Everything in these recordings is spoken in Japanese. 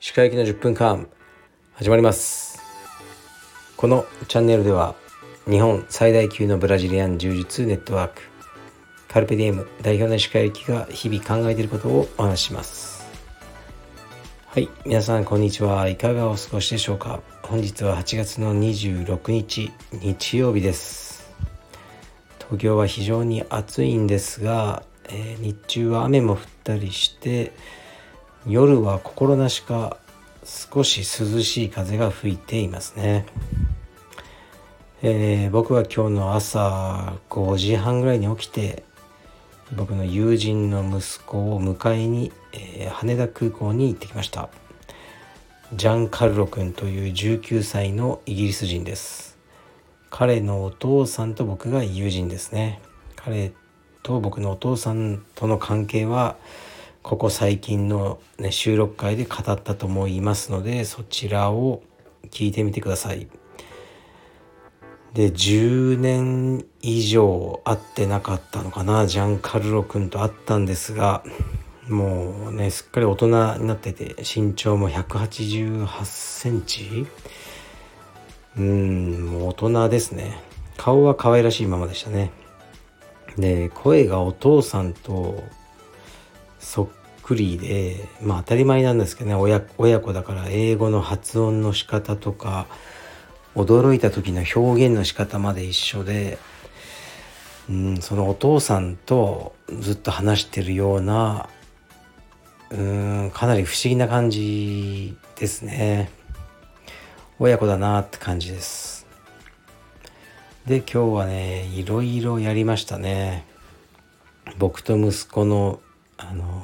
歯科行きの10分間始まります。このチャンネルでは日本最大級のブラジリアン柔術ネットワークカルペディエム代表の歯科行きが日々考えていることをお話しします。はい皆さんこんにちは。いかがお過ごしでしょうか。本日は8月の26日日曜日です。東京は非常に暑いんですが、えー、日中は雨も降ったりして夜は心なしか少し涼しい風が吹いていますね、えー、僕は今日の朝5時半ぐらいに起きて僕の友人の息子を迎えに、えー、羽田空港に行ってきました。ジャン・カルロ君という19歳のイギリス人です。彼のお父さんと僕が友人ですね彼と僕のお父さんとの関係はここ最近の、ね、収録会で語ったと思いますのでそちらを聞いてみてください。で10年以上会ってなかったのかなジャン・カルロ君と会ったんですがもうねすっかり大人になってて身長も188センチうんもう大人ですね。顔は可愛らしいままでしたね。で声がお父さんとそっくりでまあ当たり前なんですけどね。親親子だから英語の発音の仕方とか驚いた時の表現の仕方まで一緒で、うん、そのお父さんとずっと話してるようなうんかなり不思議な感じですね。親子だなって感じです。で今日はねいろいろやりましたね。僕と息子のあの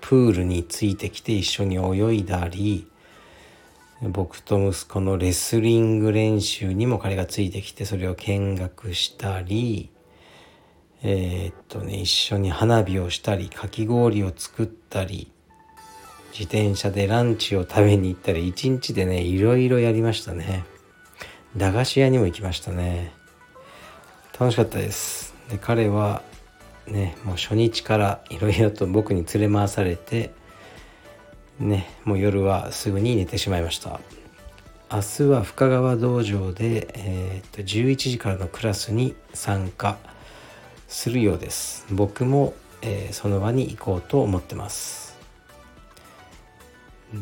プールについてきて一緒に泳いだり僕と息子のレスリング練習にも彼がついてきてそれを見学したりえー、っとね一緒に花火をしたりかき氷を作ったり自転車でランチを食べに行ったり一日でねいろいろやりましたね。駄菓子屋にも行きましたね。楽しかったです。で彼はねもう初日からいろいろと僕に連れ回されてねもう夜はすぐに寝てしまいました。明日は深川道場で、えー、っと11時からのクラスに参加するようです。僕も、えー、その場に行こうと思ってます。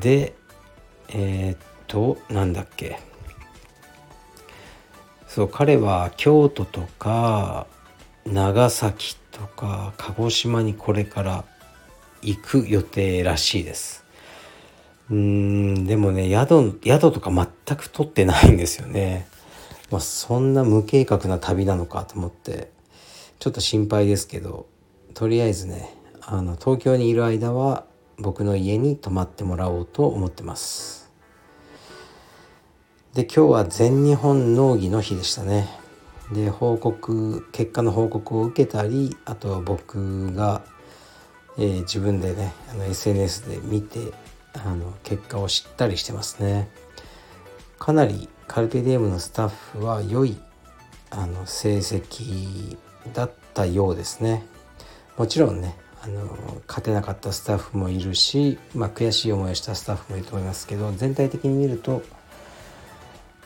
でえー、っとなんだっけ。そう彼は京都とか長崎とか鹿児島にこれから行く予定らしいです。うんでもね宿宿とか全く取ってないんですよね、まあ、そんな無計画な旅なのかと思ってちょっと心配ですけどとりあえずねあの東京にいる間は僕の家に泊まってもらおうと思ってます。で今日は全日本農技の日でしたね。で報告結果の報告を受けたりあとは僕が、えー、自分でねあの SNS で見てあの結果を知ったりしてますね。かなりカルペディエムのスタッフは良いあの成績だったようですね。もちろんねあの勝てなかったスタッフもいるし、まあ、悔しい思いをしたスタッフもいると思いますけど全体的に見ると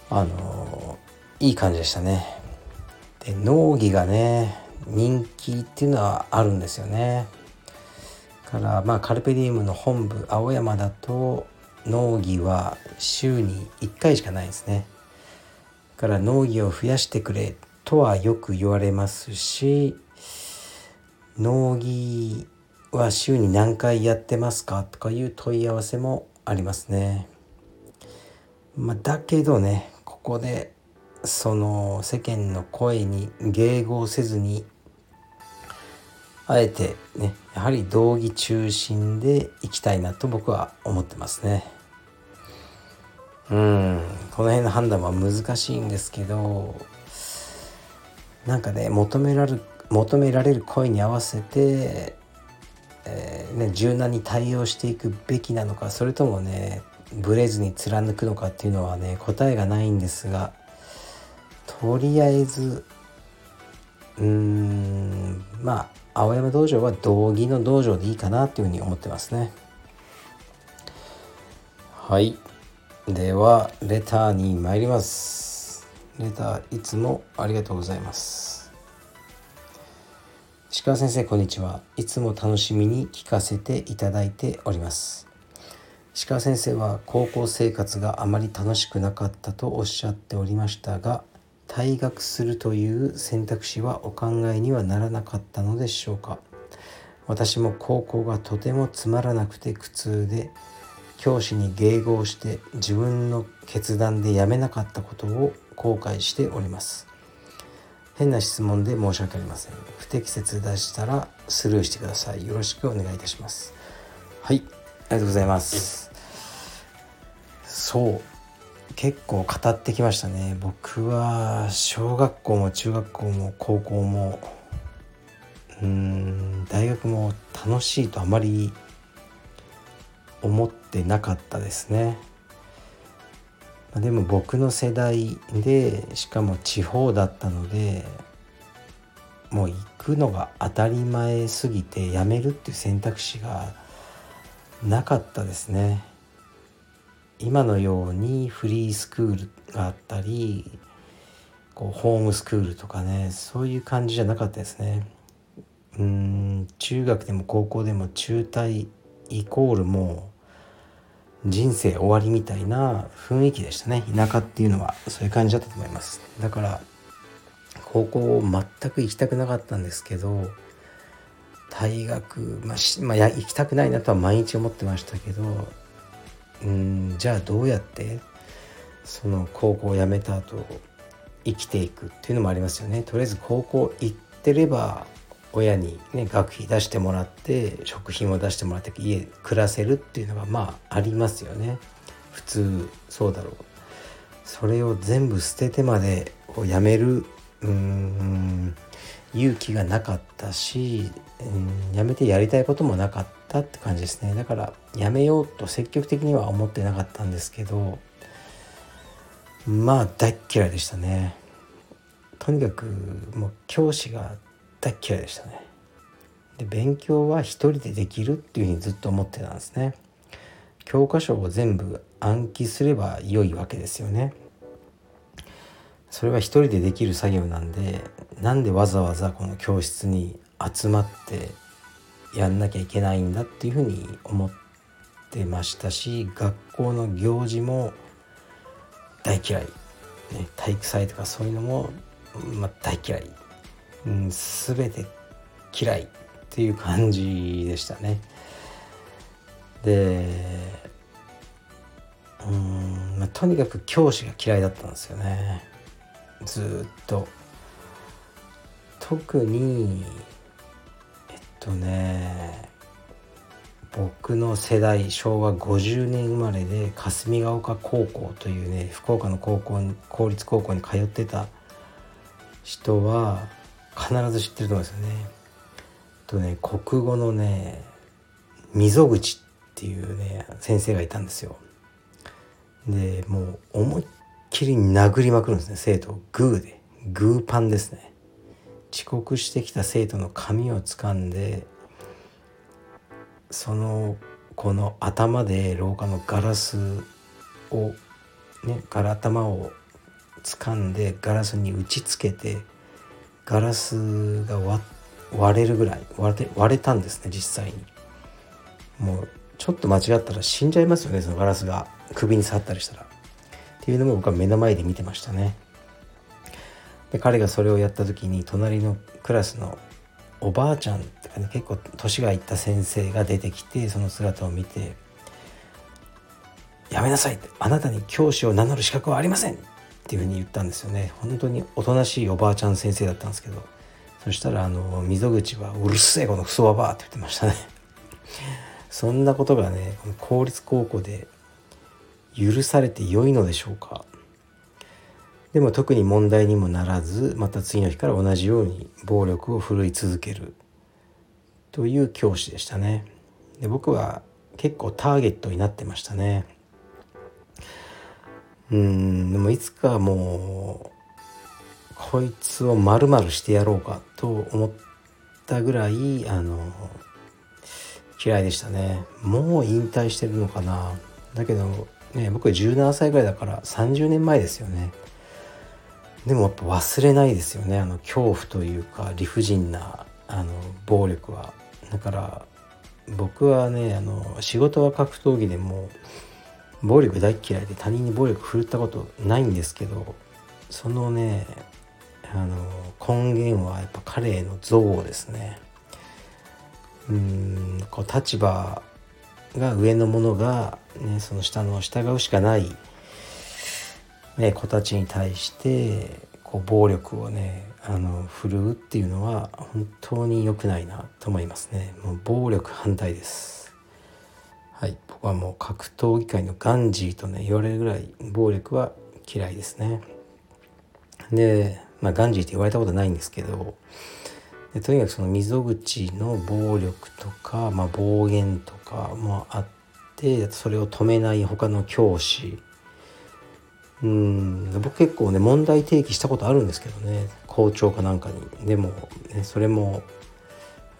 あのいい感じでしたね。で農技がね人気っていうのはあるんですよね。からまあカルペディウムの本部青山だと農技は週に1回しかないですね。から農技を増やしてくれとはよく言われますし農技は週に何回やってますか？とかいう問い合わせもありますね。まあ、だけどねここでその世間の声に迎合せずにあえてねやはり道義中心でいきたいなと僕は思ってますね。うんこの辺の判断は難しいんですけどなんかね求められる求められる声に合わせて、えー、ね、柔軟に対応していくべきなのかそれともねブレずに貫くのかっていうのはね答えがないんですがとりあえずうーんまあ青山道場は道着の道場でいいかなというふうに思ってますね。はい。ではレターに参ります。レターいつもありがとうございます。石川先生こんにちは。いつも楽しみに聞かせていただいております。石川先生は高校生活があまり楽しくなかったとおっしゃっておりましたが退学するという選択肢はお考えにはならなかったのでしょうか。私も高校がとてもつまらなくて苦痛で教師に迎合して自分の決断でやめなかったことを後悔しております。変な質問で申し訳ありません。不適切出したらスルーしてください。よろしくお願いいたします。はい。ありがとうございます。そう。結構語ってきましたね。僕は小学校も中学校も高校も。うん大学も楽しいとあまり思ってなかったですねでも僕の世代でしかも地方だったのでもう行くのが当たり前すぎて辞めるっていう選択肢がなかったですね。今のようにフリースクールがあったりこうホームスクールとかねそういう感じじゃなかったですね。うん中学でも高校でも中退イコールも人生終わりみたいな雰囲気でしたね。田舎っていうのはそういう感じだったと思います。だから高校全く行きたくなかったんですけど大学、まあ、まあ、行きたくないなとは毎日思ってましたけどうんじゃあどうやってその高校を辞めた後生きていくっていうのもありますよね。とりあえず高校行ってれば親にね学費出してもらって食費も出してもらって家暮らせるっていうのがまあありますよね。普通そうだろう。それを全部捨ててまでこうやめるうん勇気がなかったし、うん、やめてやりたいこともなかったって感じですね。だからやめようと積極的には思ってなかったんですけどまあ大っ嫌いでしたね。とにかくもう教師が大嫌いでしたね。で勉強は一人でできるっていうふうにずっと思ってたんですね。教科書を全部暗記すれば良いわけですよね。それは一人でできる作業なんでなんでわざわざこの教室に集まってやんなきゃいけないんだっていうふうに思ってましたし学校の行事も大嫌い、ね、体育祭とかそういうのも、まあ、大嫌い、うん、全て嫌いっていう感じでしたね。でうん、まあ、とにかく教師が嫌いだったんですよねずっと特にえっとね僕の世代昭和50年生まれで霞ヶ丘高校というね福岡の高校に公立高校に通ってた人は必ず知ってると思うんですよね。とね国語のね溝口っていうね先生がいたんですよ。でもう思いっきり殴りまくるんですね生徒をグーでグーパンですね。遅刻してきた生徒の髪を掴んでその子の頭で廊下のガラスをねガラ頭を掴んでガラスに打ちつけてガラスが割れるぐらい割れ割れたんですね実際に。もうちょっと間違ったら死んじゃいますよねそのガラスが首に刺ったりしたら。っていうのも僕は目の前で見てましたね。で彼がそれをやった時に隣のクラスのおばあちゃんってかね結構年がいった先生が出てきてその姿を見て「やめなさい」って「あなたに教師を名乗る資格はありません」っていうふうに言ったんですよね。本当におとなしいおばあちゃん先生だったんですけどそしたらあの溝口は「うるせえこのクソババア」って言ってましたね。そんなことがねこの公立高校で許されて良いのでしょうか。でも特に問題にもならずまた次の日から同じように暴力を振るい続ける。という教師でしたね。で僕は結構ターゲットになってましたね。うん。でもいつかもうこいつを丸々してやろうかと思ったぐらいあの嫌いでしたね。もう引退してるのかな。だけどね僕17歳ぐらいだから30年前ですよね。でもやっぱ忘れないですよね。あの恐怖というか理不尽なあの暴力は。だから僕はねあの仕事は格闘技でも暴力大嫌いで他人に暴力振るったことないんですけどそのねあの根源はやっぱ彼への憎悪ですね。うんこう立場が上の者が、ね、その下の従うしかない、ね、子たちに対してこう暴力をねあの振るうっていうのは本当に良くないなと思いますね。もう暴力反対です。はい。僕はもう格闘技界のガンジーとね言われるぐらい暴力は嫌いですね。で、まあ、ガンジーって言われたことないんですけどでとにかくその溝口の暴力とか、まあ、暴言とかもあってそれを止めない他の教師。うん。僕結構ね問題提起したことあるんですけどね。校長かなんかに。でも、ね、それも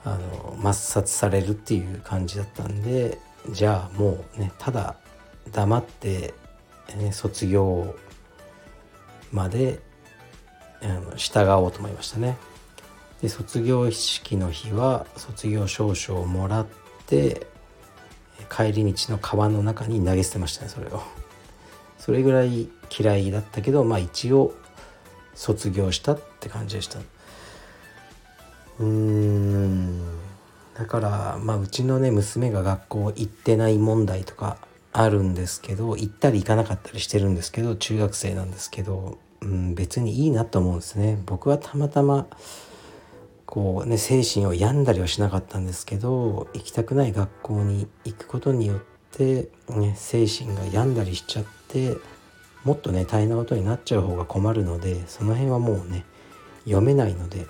あの抹殺されるっていう感じだったんでじゃあもうねただ黙って、ね、卒業まであの従おうと思いましたね。で卒業式の日は卒業証書をもらって帰り道の川の中に投げ捨てましたねそれを。それぐらい嫌いだったけどまあ一応卒業したって感じでしたうーんだからまあうちのね娘が学校行ってない問題とかあるんですけど行ったり行かなかったりしてるんですけど中学生なんですけど、うん、別にいいなと思うんですね。僕はたまたまこうね精神を病んだりはしなかったんですけど行きたくない学校に行くことによって、ね、精神が病んだりしちゃってもっとね大変なことになっちゃう方が困るのでその辺はもうね読めないので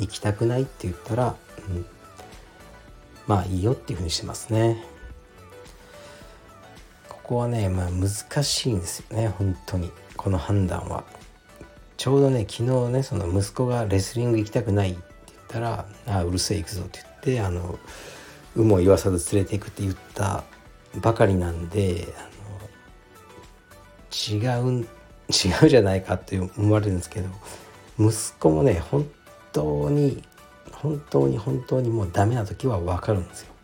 行きたくないって言ったら、うん、まあいいよっていうふうにしてますね。ここはねまあ難しいんですよね本当にこの判断は。ちょうどね昨日ねその息子がレスリング行きたくないって言ったら「ああうるせえ行くぞ」って言ってあの有無を言わさず連れていくって言ったばかりなんで違う違うじゃないかって思われるんですけど息子もね本当に本当に本当にもうダメな時は分かるんですよ。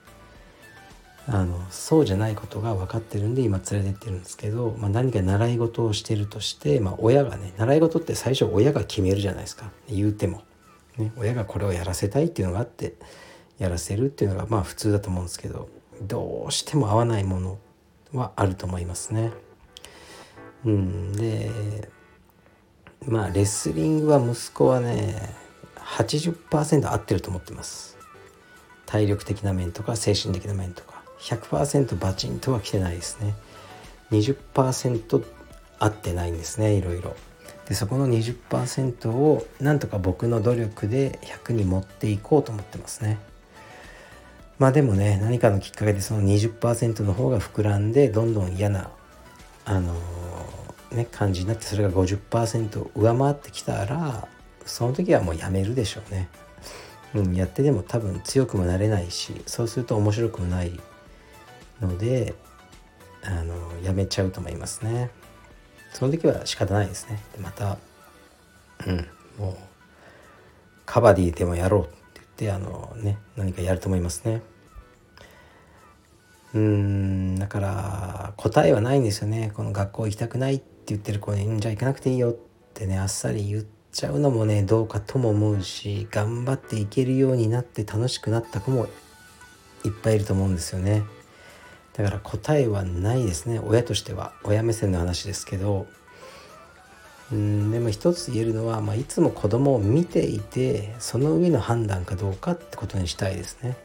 あのそうじゃないことが分かってるんで今連れてってるんですけど、まあ、何か習い事をしてるとして、まあ、親がね習い事って最初親が決めるじゃないですか言うても、ね、親がこれをやらせたいっていうのがあってやらせるっていうのがまあ普通だと思うんですけどどうしても合わないものはあると思いますね。うんでまあレスリングは息子はね80%合ってると思ってます。体力的な面とか精神的な面とか。100%バチンとは来てないですね。20%合ってないんですねいろいろ。でそこの20%をなんとか僕の努力で100に持っていこうと思ってますね。まあでもね何かのきっかけでその20%の方が膨らんでどんどん嫌なあのーね、感じになってそれが50%上回ってきたらその時はもうやめるでしょうね。うん、やってでも多分強くもなれないしそうすると面白くもないのであのやめちゃうと思いますね。その時は仕方ないですね。でまた、うん、もうカバディでもやろうって言ってあのね何かやると思いますね。うんだから答えはないんですよねこの学校行きたくないって言ってる子に「じゃあ行かなくていいよ」ってねあっさり言ってちゃうのもねどうかとも思うし頑張っていけるようになって楽しくなった子もいっぱいいると思うんですよね。だから答えはないですね。親としては親目線の話ですけど。うんでも一つ言えるのは、まあ、いつも子供を見ていてその上の判断かどうかってことにしたいですね。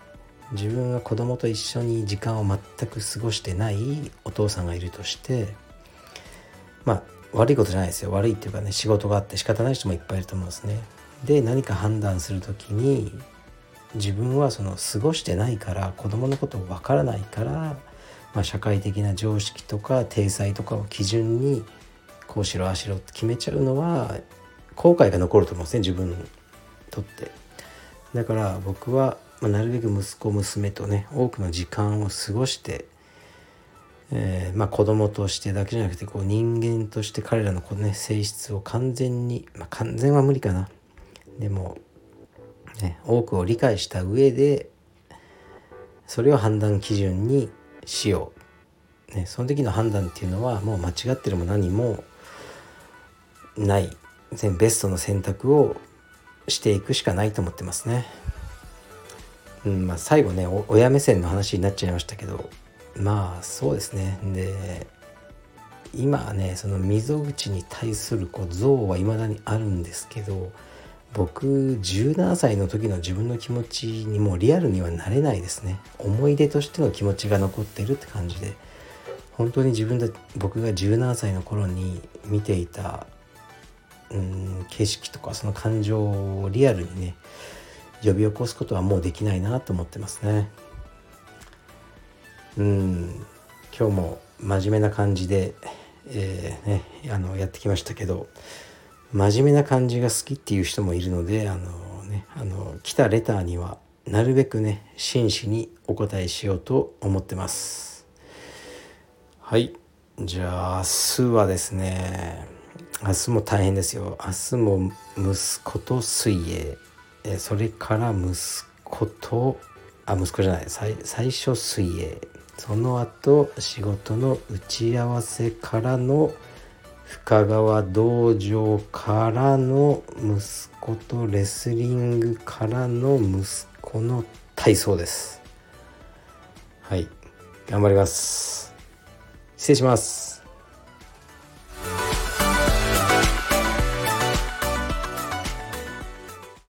自分が子供と一緒に時間を全く過ごしてないお父さんがいるとしてまあ悪いことじゃないですよ悪いっていうかね仕事があって仕方ない人もいっぱいいると思うんですね。で何か判断する時に自分はその過ごしてないから子供のことわからないから、まあ、社会的な常識とか体裁とかを基準にこうしろああしろって決めちゃうのは後悔が残ると思うんですね自分にとってだから僕は、まあ、なるべく息子娘とね多くの時間を過ごしてえー、まあ子供としてだけじゃなくてこう人間として彼らのこの、ね、性質を完全に、まあ、完全は無理かなでも、ね、多くを理解した上でそれを判断基準にしよう、ね、その時の判断っていうのはもう間違ってるも何もない全ベストの選択をしていくしかないと思ってますね。うんまあ、最後ね親目線の話になっちゃいましたけどまあそうですね。で今ねその溝口に対するこう像はいまだにあるんですけど僕17歳の時の自分の気持ちにもリアルにはなれないですね。思い出としての気持ちが残ってるって感じで。本当に自分で僕が17歳の頃に見ていたうん景色とかその感情をリアルにね呼び起こすことはもうできないなと思ってますね。うん。今日も真面目な感じで、えー、ね、あのやってきましたけど真面目な感じが好きっていう人もいるのであの、ね、あの来たレターにはなるべくね真摯にお答えしようと思ってます。はい。じゃあ明日はですね明日も大変ですよ。明日も息子と水泳。えそれから息子とあ息子じゃない。最初水泳。その後仕事の打ち合わせからの深川道場からの息子とレスリングからの息子の体操です。はい。頑張ります。失礼します。